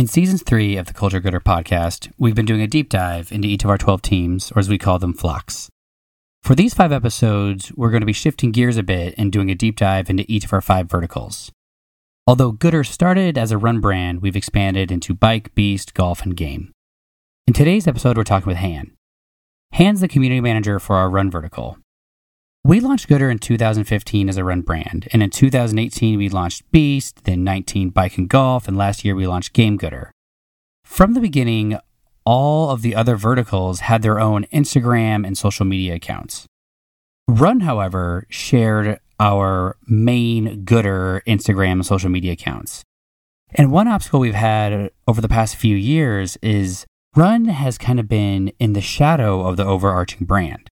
In seasons three of the Culture Goodr podcast, we've been doing a deep dive into each of our 12 teams, or as we call them, flocks. For these five episodes, we're going to be shifting gears a bit and doing a deep dive into each of our five verticals. Although Goodr started as a run brand, we've expanded into bike, beast, golf, and game. In today's episode, we're talking with Han. Han's the community manager for our run vertical. We launched Goodr in 2015 as a run brand, and in 2018 we launched Beast, then 19 Bike and Golf, and last year we launched Game Goodr. From the beginning, all of the other verticals had their own Instagram and social media accounts. Run, however, shared our main Goodr Instagram and social media accounts. And one obstacle we've had over the past few years is Run has kind of been in the shadow of the overarching brand.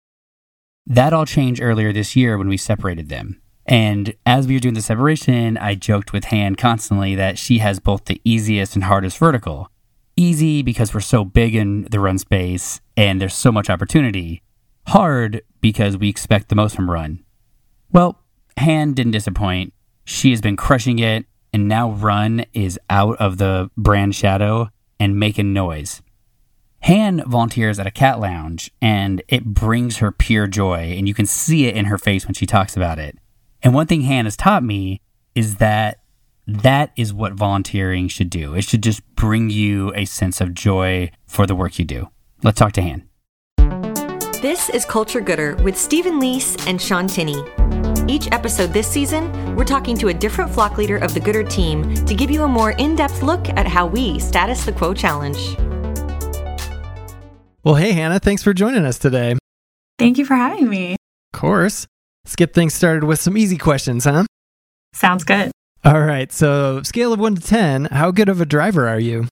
That all changed earlier this year when we separated them. And as we were doing the separation, I joked with Han constantly that she has both the easiest and hardest vertical. Easy because we're so big in the run space and there's so much opportunity. Hard because we expect the most from run. Well, Han didn't disappoint. She has been crushing it, and now Run is out of the brand shadow and making noise. Han volunteers at a cat lounge and it brings her pure joy, and you can see it in her face when she talks about it. And one thing Han has taught me is that that is what volunteering should do. It should just bring you a sense of joy for the work you do. Let's talk to Han. This is Culture Goodr with Stephen Lease and Sean Tinney. Each episode this season, we're talking to a different flock leader of the Goodr team to give you a more in depth look at how we status the Quo Challenge. Well, hey, Hannah, thanks for joining us today. Thank you for having me. Of course. Let's get things started with some easy questions, huh? Sounds good. All right. So, scale of one to 10, how good of a driver are you?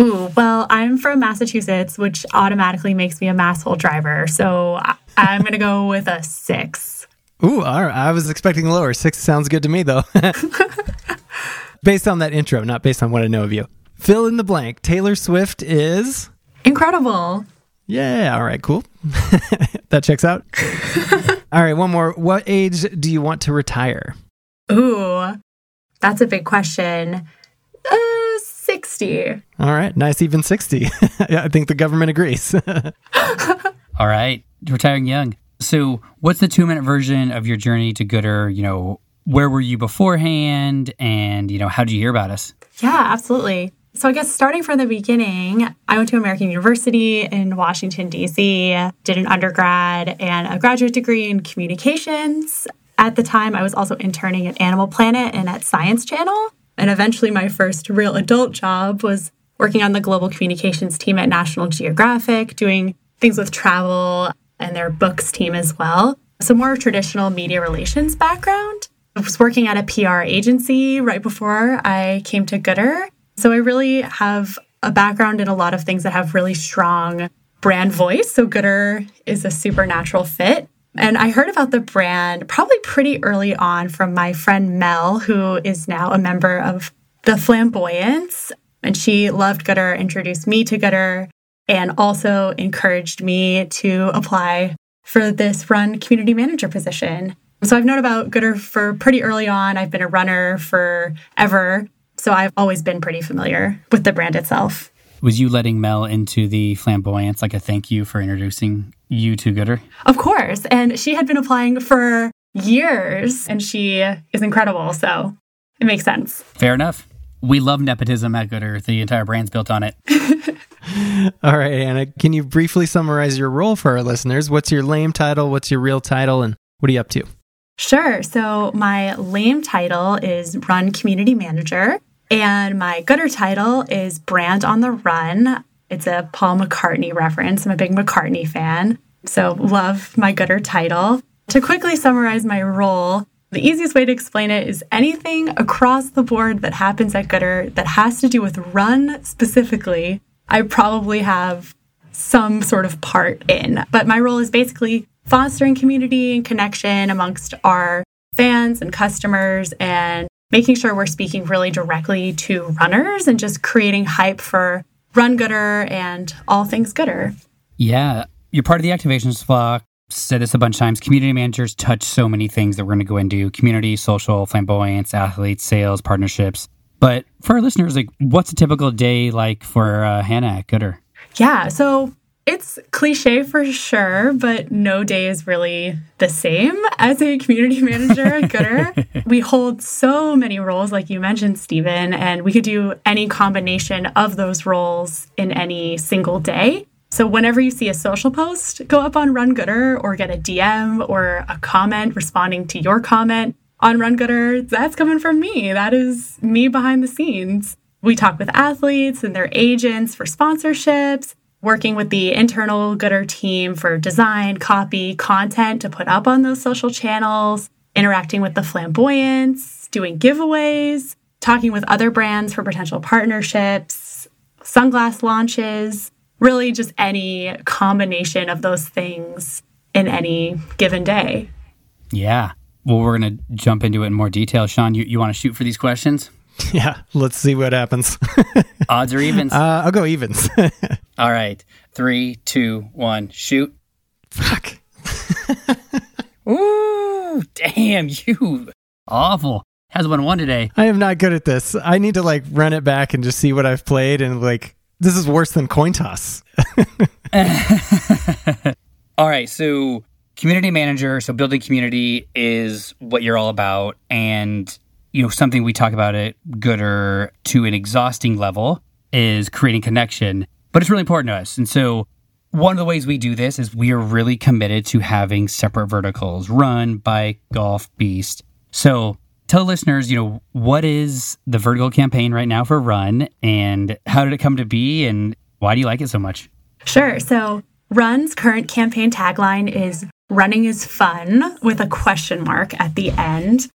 Ooh, well, I'm from Massachusetts, which automatically makes me a masshole driver. So I'm going to go with a six. Ooh, all right. I was expecting lower. Six sounds good to me, though. based on that intro, not based on what I know of you. Fill in the blank. Taylor Swift is. Incredible. Yeah. All right. Cool. that checks out. all right. One more. What age do you want to retire? Ooh, that's a big question. Uh, 60. All right. Nice, even 60. yeah, I think the government agrees. All right, retiring young. So, what's the two minute version of your journey to Goodr? You know, where were you beforehand? And, you know, how did you hear about us? Yeah, absolutely. So, I guess starting from the beginning, I went to American University in Washington, D.C., did an undergrad and a graduate degree in communications. At the time, I was also interning at Animal Planet and at Science Channel. And eventually, my first real adult job was working on the global communications team at National Geographic, doing things with travel and their books team as well. So, more traditional media relations background. I was working at a PR agency right before I came to Goodr. So, I really have a background in a lot of things that have really strong brand voice. So, Goodr is a supernatural fit. And I heard about the brand probably pretty early on from my friend Mel, who is now a member of the Flamboyance. And she loved Goodr, introduced me to Goodr, and also encouraged me to apply for this run community manager position. So I've known about Goodr for pretty early on. I've been a runner forever. So I've always been pretty familiar with the brand itself. Was you letting Mel into the flamboyance like a thank you for introducing you to Goodr? Of course. And she had been applying for years and she is incredible. So it makes sense. Fair enough. We love nepotism at Goodr. The entire brand's built on it. All right, Anna, can you briefly summarize your role for our listeners? What's your lame title? What's your real title? And what are you up to? Sure. So my lame title is Run Community Manager, and my goodr title is Brand on the Run. It's a Paul McCartney reference. I'm a big McCartney fan, so love my goodr title. To quickly summarize my role, the easiest way to explain it is anything across the board that happens at Goodr that has to do with run specifically, I probably have some sort of part in. But my role is basically fostering community and connection amongst our fans and customers and making sure we're speaking really directly to runners and just creating hype for Run Goodr and all things Goodr. Yeah, you're part of the activations flock. Said this a bunch of times. Community managers touch so many things that we're going to go into community, social, flamboyance, athletes, sales, partnerships. But for our listeners, like, what's a typical day like for uh, Hannah at Goodr? Yeah, so it's cliche for sure, but no day is really the same as a community manager at Goodr. we hold so many roles, like you mentioned, Stephen, and we could do any combination of those roles in any single day. So whenever you see a social post go up on Run Goodr or get a DM or a comment responding to your comment on Run Goodr. that's coming from me. That is me behind the scenes. We talk with athletes and their agents for sponsorships working with the internal Goodr team for design, copy, content to put up on those social channels, interacting with the flamboyants, doing giveaways, talking with other brands for potential partnerships, sunglass launches, really just any combination of those things in any given day. Yeah. Well, we're going to jump into it in more detail. Sean, you, you want to shoot for these questions? Yeah, let's see what happens. Odds or evens? Uh, I'll go evens. All right. Three, two, one, shoot. Fuck. Ooh, damn, you awful. Has one one today. I am not good at this. I need to like run it back and just see what I've played and like this is worse than coin toss. all right, so community manager, so building community is what you're all about and you know, something we talk about at Goodr to an exhausting level is creating connection, but it's really important to us. And so one of the ways we do this is we are really committed to having separate verticals run, bike, golf, beast. So tell listeners, you know, what is the vertical campaign right now for Run and how did it come to be and why do you like it so much? Sure. So Run's current campaign tagline is running is fun with a question mark at the end.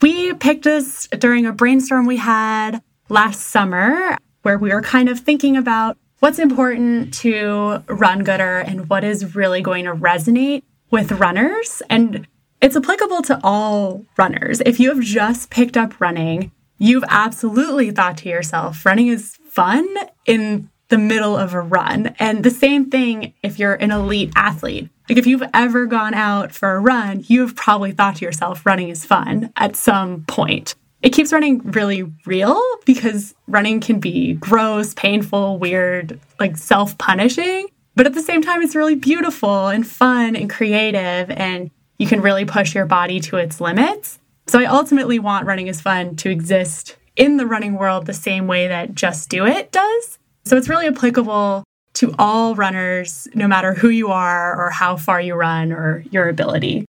We picked this during a brainstorm we had last summer where we were kind of thinking about what's important to run Goodr and what is really going to resonate with runners. And it's applicable to all runners. If you have just picked up running, you've absolutely thought to yourself, running is fun in the middle of a run. And the same thing if you're an elite athlete. Like if you've ever gone out for a run, you've probably thought to yourself, running is fun at some point. It keeps running really real because running can be gross, painful, weird, like self punishing. But at the same time, it's really beautiful and fun and creative, and you can really push your body to its limits. So I ultimately want running is fun to exist in the running world the same way that Just Do It does. So it's really applicable to all runners, no matter who you are or how far you run or your ability.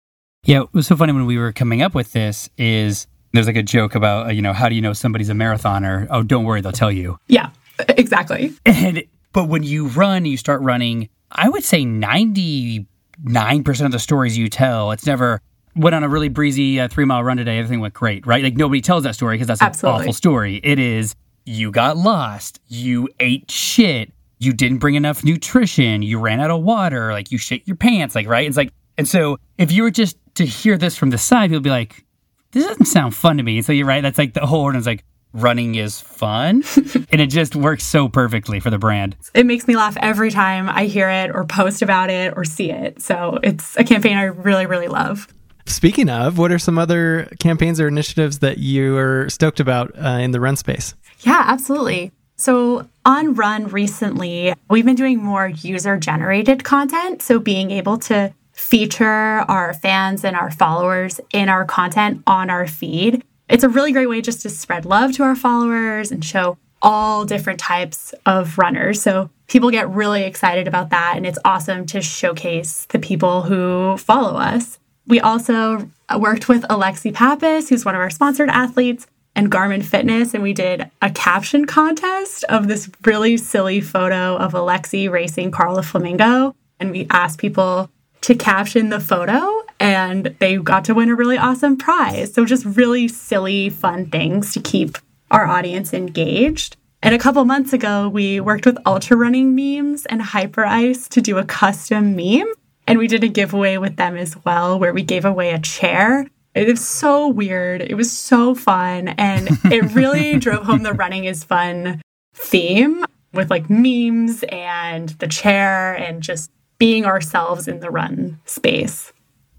Yeah, it was so funny when we were coming up with this is there's like a joke about, uh, you know, how do you know somebody's a marathoner? Oh, don't worry, they'll tell you. Yeah, exactly. And but when you run, you start running, I would say 99% of the stories you tell, it's never went on a really breezy uh, 3-mile run today, everything went great, right? Like nobody tells that story because that's Absolutely. an awful story. It is you got lost, you ate shit, you didn't bring enough nutrition, you ran out of water, like you shit your pants, like, right? It's like, and so if you were just to hear this from the side, you'll be like, this doesn't sound fun to me. So you're right. That's like the whole ordinance, like, running is fun. and it just works so perfectly for the brand. It makes me laugh every time I hear it or post about it or see it. So it's a campaign I really, really love. Speaking of, what are some other campaigns or initiatives that you are stoked about uh, in the run space? Yeah, absolutely. So on Run recently, we've been doing more user generated content. So being able to feature our fans and our followers in our content on our feed. It's a really great way just to spread love to our followers and show all different types of runners. So people get really excited about that. And it's awesome to showcase the people who follow us. We also worked with Alexi Pappas, who's one of our sponsored athletes, and Garmin Fitness, and we did a caption contest of this really silly photo of Alexi racing Carla Flamingo. And we asked people to caption the photo, and they got to win a really awesome prize. So, just really silly, fun things to keep our audience engaged. And a couple months ago, we worked with Ultra Running Memes and Hyperice to do a custom meme. And we did a giveaway with them as well, where we gave away a chair it was so weird. It was so fun. And it really drove home the running is fun theme with like memes and the chair and just being ourselves in the run space.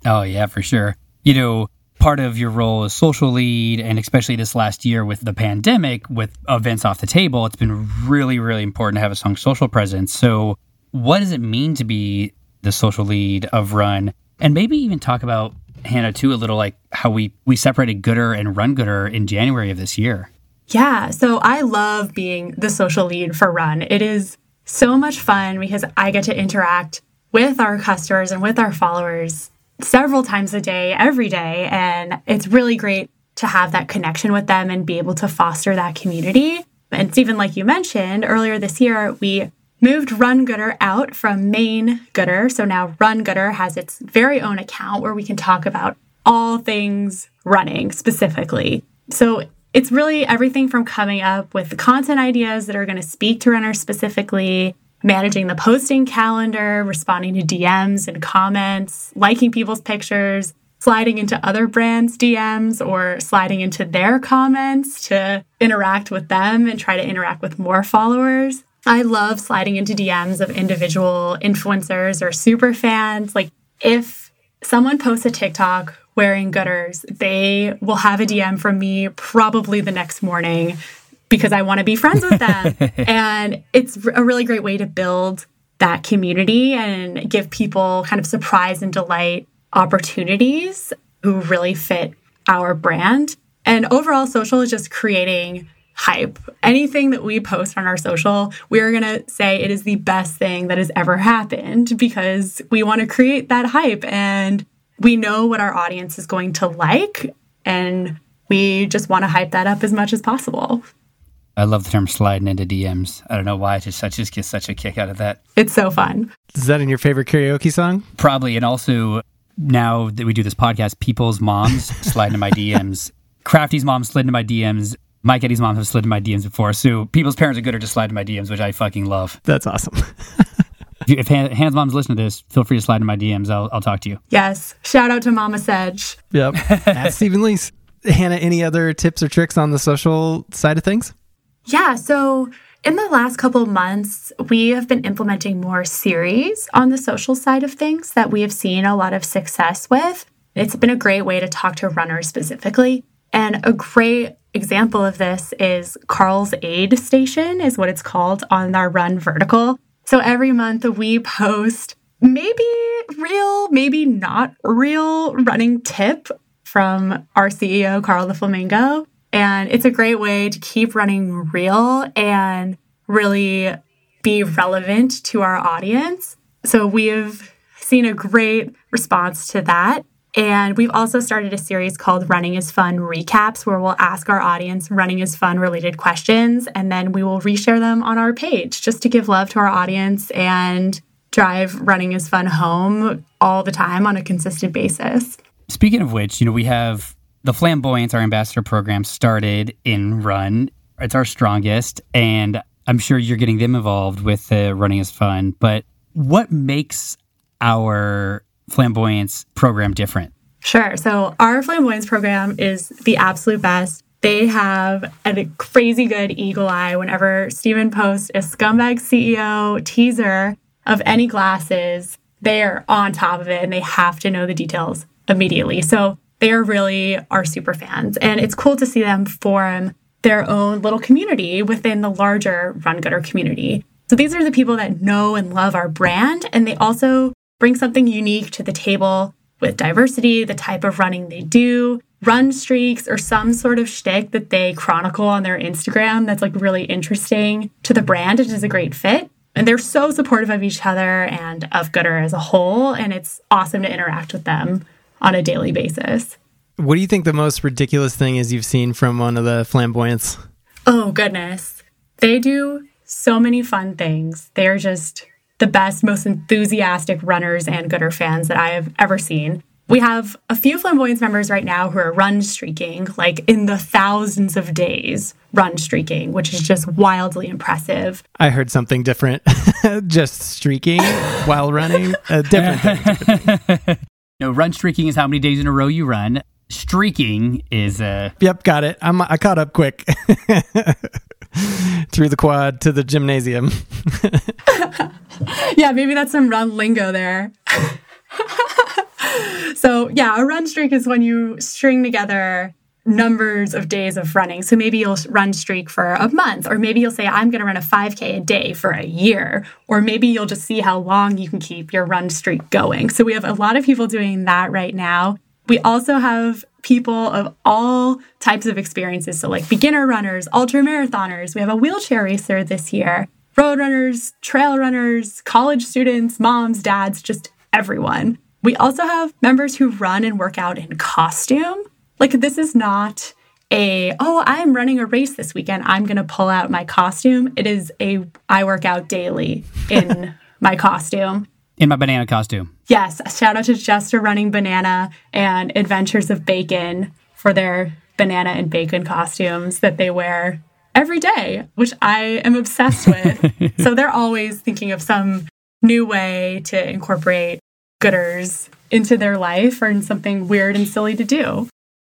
Oh, yeah, for sure. You know, part of your role as social lead, and especially this last year with the pandemic, with events off the table, it's been really, really important to have a strong social presence. So, what does it mean to be the social lead of Run? And maybe even talk about Hannah too a little, like how we we separated Goodr and Run Goodr in January of this year. Yeah, so I love being the social lead for Run. It is so much fun because I get to interact with our customers and with our followers several times a day, every day. And it's really great to have that connection with them and be able to foster that community. And Stephen, like you mentioned earlier this year, we moved Run Goodr out from main Goodr. So now Run Goodr has its very own account where we can talk about all things running specifically. So it's really everything from coming up with the content ideas that are going to speak to runners specifically managing the posting calendar, responding to DMs and comments, liking people's pictures, sliding into other brands' DMs or sliding into their comments to interact with them and try to interact with more followers. I love sliding into DMs of individual influencers or super fans. Like if someone posts a TikTok wearing Goodrs, they will have a DM from me probably the next morning because I want to be friends with them. and it's a really great way to build that community and give people kind of surprise and delight opportunities who really fit our brand. And overall, social is just creating hype. Anything that we post on our social, we're going to say it is the best thing that has ever happened because we want to create that hype and we know what our audience is going to like. And we just want to hype that up as much as possible. I love the term sliding into DMs. I don't know why. I just, I just get such a kick out of that. It's so fun. Is that in your favorite karaoke song? Probably. And also, now that we do this podcast, people's moms slide into my DMs. Crafty's mom slid into my DMs. Mike Eddie's mom have slid into my DMs before. So people's parents are good at just sliding into my DMs, which I fucking love. That's awesome. if, if Han- Hannah's mom's listening to this, feel free to slide into my DMs. I'll, I'll talk to you. Yes. Shout out to Mama Sedge. Yep. At Stephen Lease. Hannah, any other tips or tricks on the social side of things? Yeah. So in the last couple of months, we have been implementing more series on the social side of things that we have seen a lot of success with. It's been a great way to talk to runners specifically. And a great example of this is Carl's Aid Station, is what it's called on our Run Vertical. So every month we post maybe real, maybe not real running tip from our CEO, Carl the Flamingo. And it's a great way to keep running real and really be relevant to our audience. So we have seen a great response to that. And we've also started a series called Running is Fun Recaps, where we'll ask our audience running is fun related questions, and then we will reshare them on our page just to give love to our audience and drive running is fun home all the time on a consistent basis. Speaking of which, you know, we have the Flamboyance, our ambassador program, started in Run. It's our strongest, and I'm sure you're getting them involved with the Running is Fun. But what makes our Flamboyance program different? Sure. So, our Flamboyance program is the absolute best. They have a crazy good eagle eye whenever Stephen posts a scumbag CEO teaser of any glasses. They are on top of it and they have to know the details immediately. So, they are really our super fans. And it's cool to see them form their own little community within the larger Run Goodr community. So these are the people that know and love our brand, and they also bring something unique to the table with diversity, the type of running they do, run streaks, or some sort of shtick that they chronicle on their Instagram that's like really interesting to the brand. It is a great fit. And they're so supportive of each other and of Goodr as a whole. And it's awesome to interact with them on a daily basis. What do you think the most ridiculous thing is you've seen from one of the flamboyants? Oh, goodness. They do so many fun things. They're just the best, most enthusiastic runners and goodr fans that I have ever seen. We have a few flamboyance members right now who are run streaking, like in the thousands of days run streaking, which is just wildly impressive. I heard something different. just streaking while running, a different thing. no, run streaking is how many days in a row you run. Streaking is uh Yep, got it. I'm I caught up quick. Through the quad to the gymnasium. yeah, maybe that's some run lingo there. So, yeah, a run streak is when you string together numbers of days of running. So maybe you'll run streak for a month, or maybe you'll say, I'm going to run a 5K a day for a year, or maybe you'll just see how long you can keep your run streak going. So we have a lot of people doing that right now. We also have people of all types of experiences. So, like beginner runners, ultra marathoners. We have a wheelchair racer this year, road runners, trail runners, college students, moms, dads, just everyone. We also have members who run and work out in costume. Like, this is not a, oh, I'm running a race this weekend. I'm going to pull out my costume. It is a, I work out daily in my costume. In my banana costume. Yes. Shout out to Jester Running Banana and Adventures of Bacon for their banana and bacon costumes that they wear every day, which I am obsessed with. so they're always thinking of some new way to incorporate goodrs into their life or in something weird and silly to do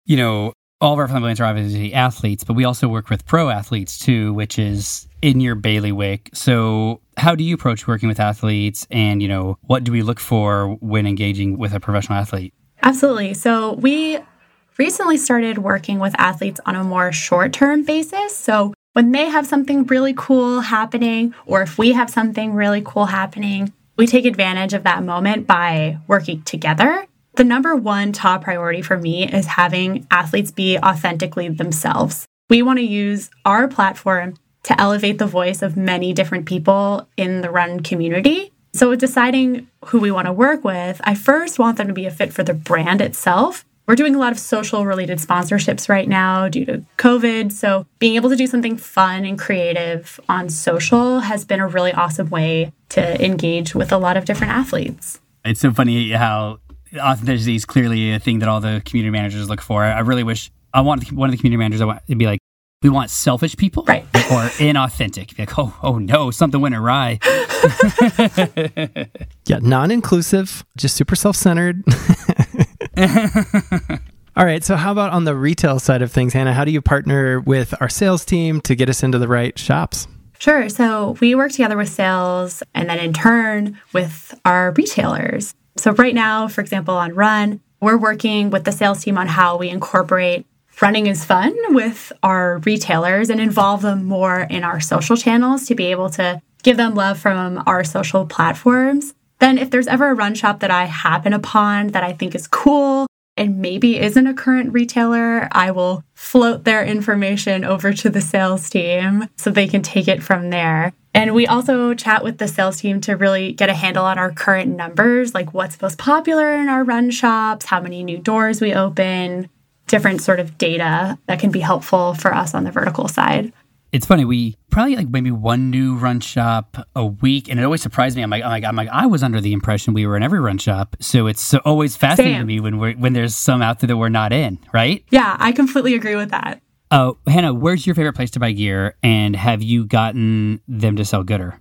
you know, all of our families are obviously athletes, but we also work with pro athletes too, which is in your bailiwick. So, how do you approach working with athletes, and you know, what do we look for when engaging with a professional athlete? Absolutely. So, we recently started working with athletes on a more short term basis. So, when they have something really cool happening, or if we have something really cool happening, we take advantage of that moment by working together the number one top priority for me is having athletes be authentically themselves. We want to use our platform to elevate the voice of many different people in the run community. So, with deciding who we want to work with, I first want them to be a fit for the brand itself. We're doing a lot of social related sponsorships right now due to COVID. So, being able to do something fun and creative on social has been a really awesome way to engage with a lot of different athletes. It's so funny how authenticity is clearly a thing that all the community managers look for. I really wish I want one of the community managers I want to be like, we want selfish people, right? Or inauthentic. Like, oh, oh no, something went awry. yeah, non-inclusive, just super self-centered. All right. So, how about on the retail side of things, Hannah? How do you partner with our sales team to get us into the right shops? Sure. So, we work together with sales and then in turn with our retailers. So, right now, for example, on Run, we're working with the sales team on how we incorporate running is fun with our retailers and involve them more in our social channels to be able to give them love from our social platforms. Then, if there's ever a run shop that I happen upon that I think is cool and maybe isn't a current retailer, I will float their information over to the sales team so they can take it from there. And we also chat with the sales team to really get a handle on our current numbers, like what's most popular in our run shops, how many new doors we open, different sort of data that can be helpful for us on the vertical side. It's funny. We probably like maybe one new run shop a week, and it always surprised me. I'm like, I'm like, I'm like, I was under the impression we were in every run shop. So it's always fascinating Same. to me when we're when there's some out there that we're not in, right? Yeah, I completely agree with that. Oh, uh, Hannah, where's your favorite place to buy gear, and have you gotten them to sell goodr?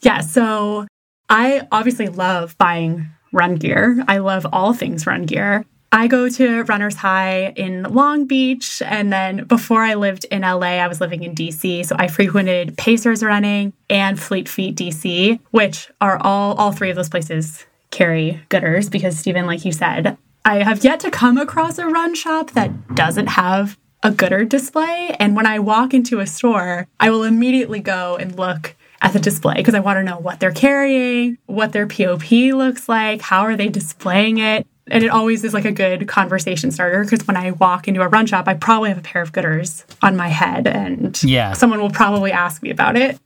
Yeah, so I obviously love buying run gear. I love all things run gear. I go to Runner's High in Long Beach. And then before I lived in LA, I was living in DC. So I frequented Pacers Running and Fleet Feet DC, which are all, all three of those places carry goodrs because, Stephen, like you said, I have yet to come across a run shop that doesn't have a goodr display. And when I walk into a store, I will immediately go and look at the display because I want to know what they're carrying, what their POP looks like, how are they displaying it. And it always is like a good conversation starter because when I walk into a run shop, I probably have a pair of goodrs on my head and yeah. someone will probably ask me about it.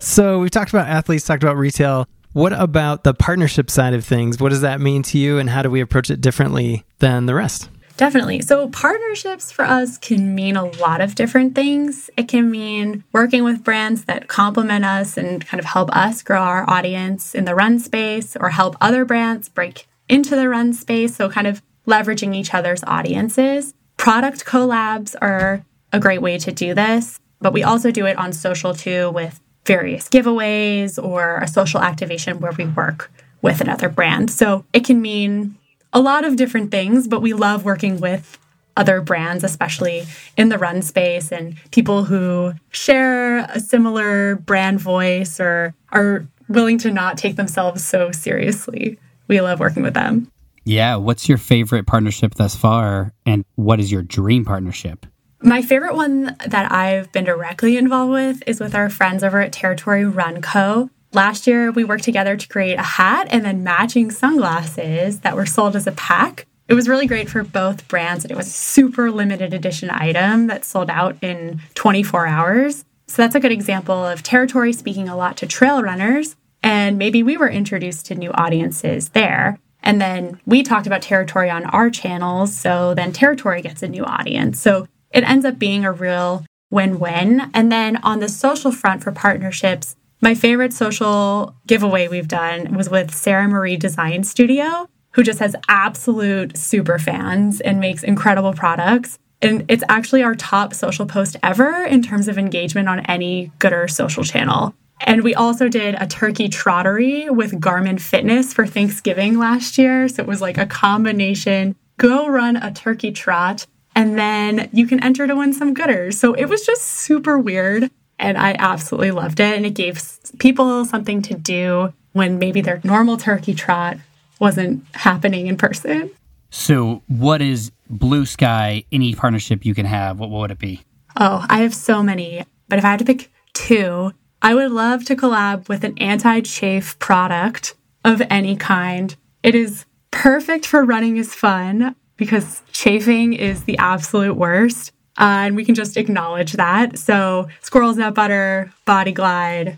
So we've talked about athletes, talked about retail. What about the partnership side of things? What does that mean to you and how do we approach it differently than the rest? Definitely. So, partnerships for us can mean a lot of different things. It can mean working with brands that complement us and kind of help us grow our audience in the run space or help other brands break into the run space. So, kind of leveraging each other's audiences. Product collabs are a great way to do this, but we also do it on social too with various giveaways or a social activation where we work with another brand. So, it can mean a lot of different things, but we love working with other brands, especially in the run space, and people who share a similar brand voice or are willing to not take themselves so seriously. We love working with them. Yeah. What's your favorite partnership thus far? And what is your dream partnership? My favorite one that I've been directly involved with is with our friends over at Territory Run Co. Last year, we worked together to create a hat and then matching sunglasses that were sold as a pack. It was really great for both brands, and it was a super limited edition item that sold out in 24 hours. So that's a good example of Territory speaking a lot to trail runners, and maybe we were introduced to new audiences there. And then we talked about Territory on our channels, so then Territory gets a new audience. So it ends up being a real win win. And then on the social front for partnerships, my favorite social giveaway we've done was with Sarah Marie Design Studio who just has absolute super fans and makes incredible products. And it's actually our top social post ever in terms of engagement on any Goodr social channel. And we also did a turkey trottery with Garmin Fitness for Thanksgiving last year. So it was like a combination go run a turkey trot, and then you can enter to win some Goodrs. So it was just super weird. And I absolutely loved it. And it gave people something to do when maybe their normal turkey trot wasn't happening in person. So, what is blue sky, any partnership you can have? What, what would it be? Oh, I have so many. But if I had to pick two, I would love to collab with an anti chafe product of any kind. It is perfect for running is fun because chafing is the absolute worst. Uh, and we can just acknowledge that. So, Squirrel's Nut Butter, Body Glide,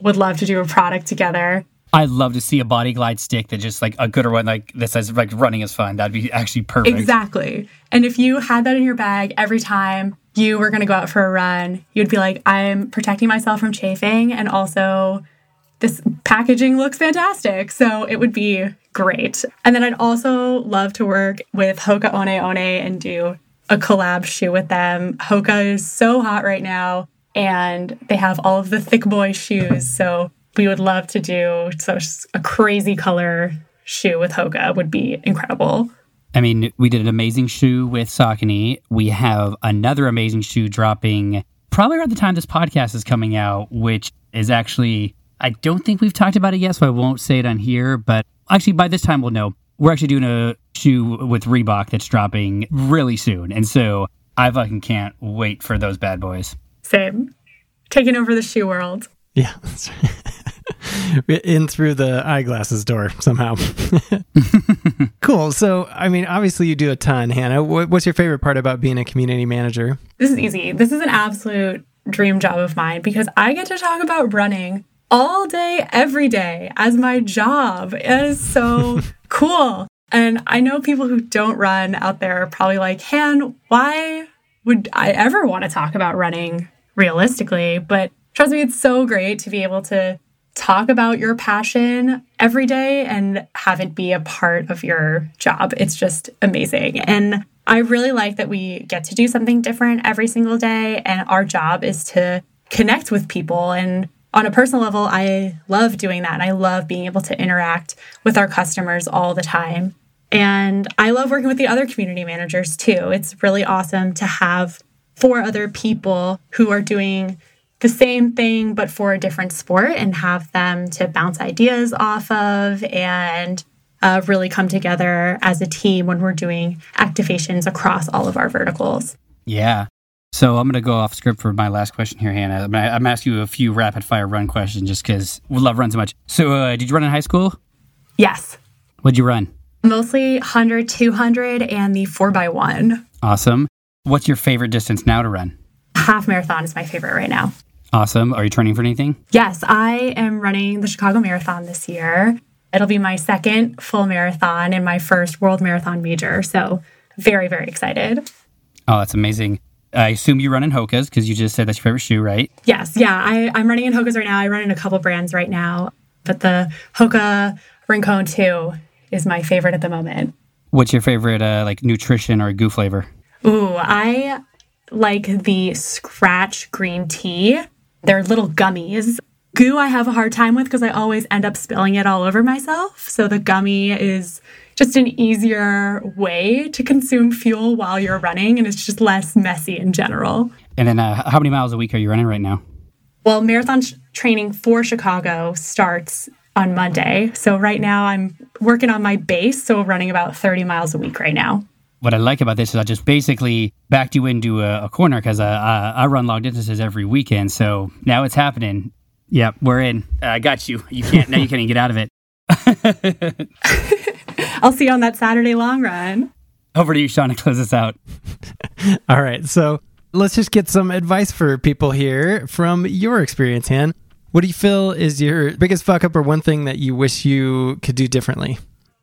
would love to do a product together. I'd love to see a body glide stick that just like a good one like that says like running is fun. That'd be actually perfect. Exactly. And if you had that in your bag every time you were going to go out for a run, you'd be like, I'm protecting myself from chafing. And also, this packaging looks fantastic. So it would be great. And then I'd also love to work with Hoka One One and do a collab shoe with them. Hoka is so hot right now and they have all of the thick boy shoes. So we would love to do so a crazy color shoe with Hoka would be incredible. I mean, we did an amazing shoe with Saucony. We have another amazing shoe dropping probably around the time this podcast is coming out, which is actually, I don't think we've talked about it yet, so I won't say it on here. But actually, by this time, we'll know. We're actually doing a shoe with Reebok that's dropping really soon. And so I fucking can't wait for those bad boys. Same. Taking over the shoe world. Yeah, that's right. in through the eyeglasses door somehow. cool. So, I mean, obviously you do a ton, Hannah. What's your favorite part about being a community manager? This is easy. This is an absolute dream job of mine because I get to talk about running all day, every day as my job. It is so cool. And I know people who don't run out there are probably like, Han, why would I ever want to talk about running realistically? But trust me, it's so great to be able to talk about your passion every day and have it be a part of your job. It's just amazing. And I really like that we get to do something different every single day. And our job is to connect with people. And on a personal level, I love doing that. And I love being able to interact with our customers all the time. And I love working with the other community managers too. It's really awesome to have four other people who are doing the same thing but for a different sport and have them to bounce ideas off of and uh, really come together as a team when we're doing activations across all of our verticals. Yeah. So I'm going to go off script for my last question here, Hannah. I'm going to ask you a few rapid fire run questions just because we love run so much. So, uh, did you run in high school? Yes. What'd you run? Mostly 100, 200, and the 4x1. Awesome. What's your favorite distance now to run? Half marathon is my favorite right now. Awesome. Are you training for anything? Yes, I am running the Chicago Marathon this year. It'll be my second full marathon and my first world marathon major. So, very, very excited. Oh, that's amazing. I assume you run in Hoka's because you just said that's your favorite shoe, right? Yes. Yeah. I, I'm running in Hoka's right now. I run in a couple brands right now, but the Hoka Rincon 2 is my favorite at the moment. What's your favorite uh, like nutrition or goo flavor? Ooh, I like the Skratch green tea. They're little gummies. Goo, I have a hard time with because I always end up spilling it all over myself. So the gummy is just an easier way to consume fuel while you're running, and it's just less messy in general. And then, uh, how many miles a week are you running right now? Well, marathon sh- training for Chicago starts on Monday. So right now I'm working on my base, so running about 30 miles a week right now. What I like about this is I just basically backed you into a, a corner because I, I, I run long distances every weekend. So now it's happening. Yep, we're in. I got you. You can't now. You can't even get out of it. I'll see you on that Saturday long run. Over to you, Sean, to close us out. All right. So let's just get some advice for people here from your experience, Han. What do you feel is your biggest fuck up or one thing that you wish you could do differently?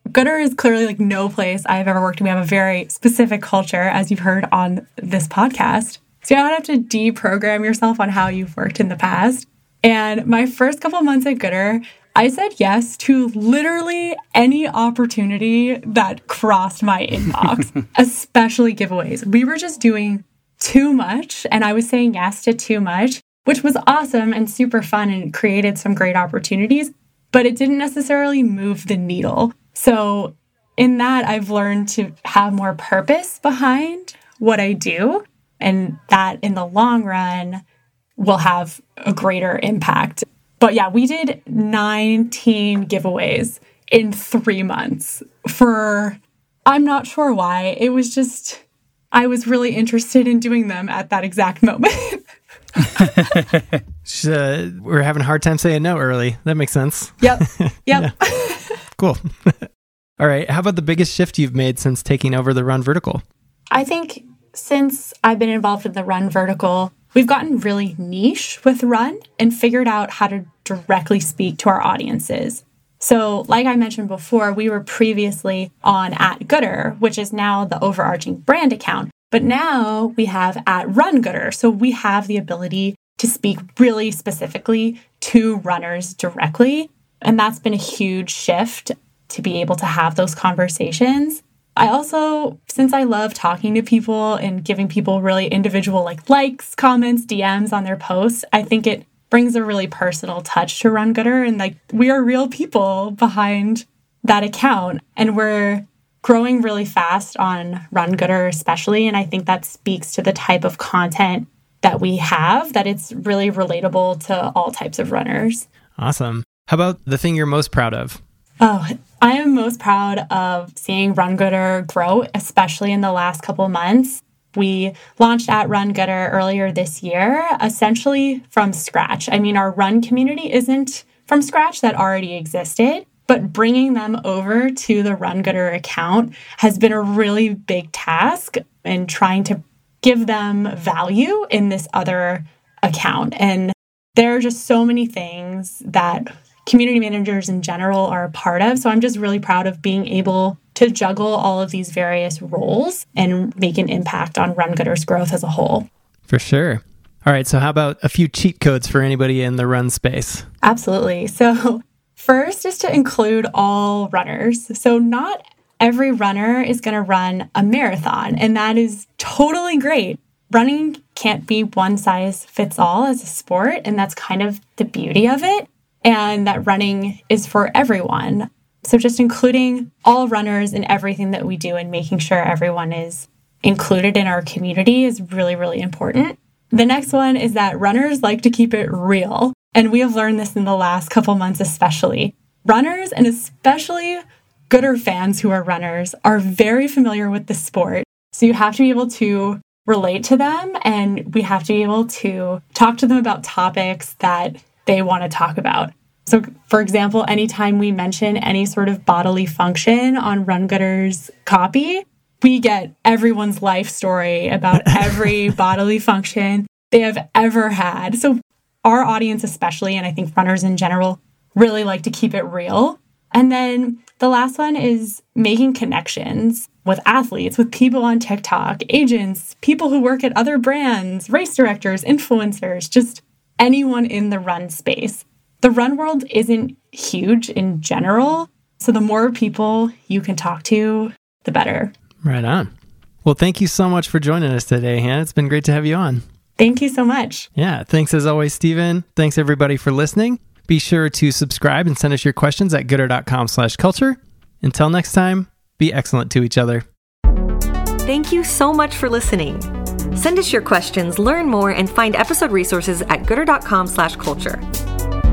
Goodr is clearly like no place I've ever worked. We have a very specific culture, as you've heard on this podcast. So you don't have to deprogram yourself on how you've worked in the past. And my first couple months at Goodr, I said yes to literally any opportunity that crossed my inbox, especially giveaways. We were just doing too much, and I was saying yes to too much, which was awesome and super fun and created some great opportunities, but it didn't necessarily move the needle. So, in that, I've learned to have more purpose behind what I do, and that in the long run will have a greater impact. But yeah, we did 19 giveaways in three months for, I'm not sure why. It was just, I was really interested in doing them at that exact moment. uh, we're having a hard time saying no early. That makes sense. Yep. Yep. Cool. All right. How about the biggest shift you've made since taking over the Run Vertical? I think since I've been involved in the Run Vertical, we've gotten really niche with Run and figured out how to directly speak to our audiences. So, like I mentioned before, we were previously on at Goodr, which is now the overarching brand account. But now we have at Run Goodr. So we have the ability to speak really specifically to runners directly. And that's been a huge shift to be able to have those conversations. I also, since I love talking to people and giving people really individual like likes, comments, DMs on their posts, I think it brings a really personal touch to Run Goodr. And like we are real people behind that account. And we're growing really fast on Run Goodr, especially. And I think that speaks to the type of content that we have, that it's really relatable to all types of runners. Awesome. How about the thing you're most proud of? Oh, I am most proud of seeing Run Goodr grow, especially in the last couple months. We launched at Run Goodr earlier this year, essentially from scratch. I mean, our run community isn't from scratch, that already existed. But bringing them over to the Run Goodr account has been a really big task and trying to give them value in this other account. And there are just so many things that community managers in general are a part of. So I'm just really proud of being able to juggle all of these various roles and make an impact on Run Goodr's growth as a whole. For sure. All right. So, how about a few cheat codes for anybody in the run space? Absolutely. So, first is to include all runners. So, not every runner is going to run a marathon, and that is totally great. Running can't be one size fits all as a sport, and that's kind of the beauty of it and that running is for everyone. So, just including all runners in everything that we do and making sure everyone is included in our community is really, really important. The next one is that runners like to keep it real. And we have learned this in the last couple months, especially. Runners, and especially Goodr fans who are runners, are very familiar with the sport. So, you have to be able to relate to them and we have to be able to talk to them about topics that they want to talk about. So, for example, anytime we mention any sort of bodily function on Run Goodr's copy, we get everyone's life story about every bodily function they have ever had. So, our audience, especially, and I think runners in general, really like to keep it real. And then the last one is making connections with athletes, with people on TikTok, agents, people who work at other brands, race directors, influencers, just anyone in the run space. The run world isn't huge in general. So the more people you can talk to, the better. Right on. Well, thank you so much for joining us today, Hannah. It's been great to have you on. Thank you so much. Yeah. Thanks as always, Stephen. Thanks everybody for listening. Be sure to subscribe and send us your questions at goodr.com slash culture. Until next time, be excellent to each other. Thank you so much for listening. Send us your questions, learn more, and find episode resources at goodr.com slash culture.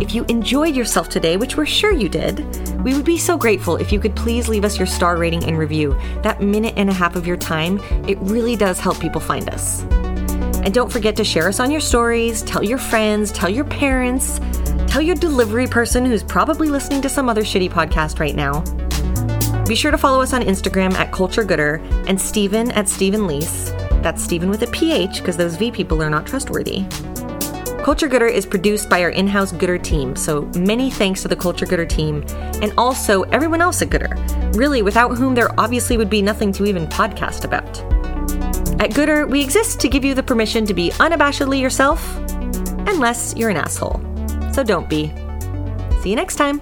If you enjoyed yourself today, which we're sure you did, we would be so grateful if you could please leave us your star rating and review. That minute and a half of your time, it really does help people find us. And don't forget to share us on your stories, tell your friends, tell your parents, tell your delivery person who's probably listening to some other shitty podcast right now. Be sure to follow us on Instagram at Culture Goodr and Stephen at Stephen Lease. That's Stephen with a PH because those V people are not trustworthy. Culture Goodr is produced by our in house Goodr team, so many thanks to the Culture Goodr team and also everyone else at Goodr, really, without whom there obviously would be nothing to even podcast about. At Goodr, we exist to give you the permission to be unabashedly yourself, unless you're an asshole. So don't be. See you next time.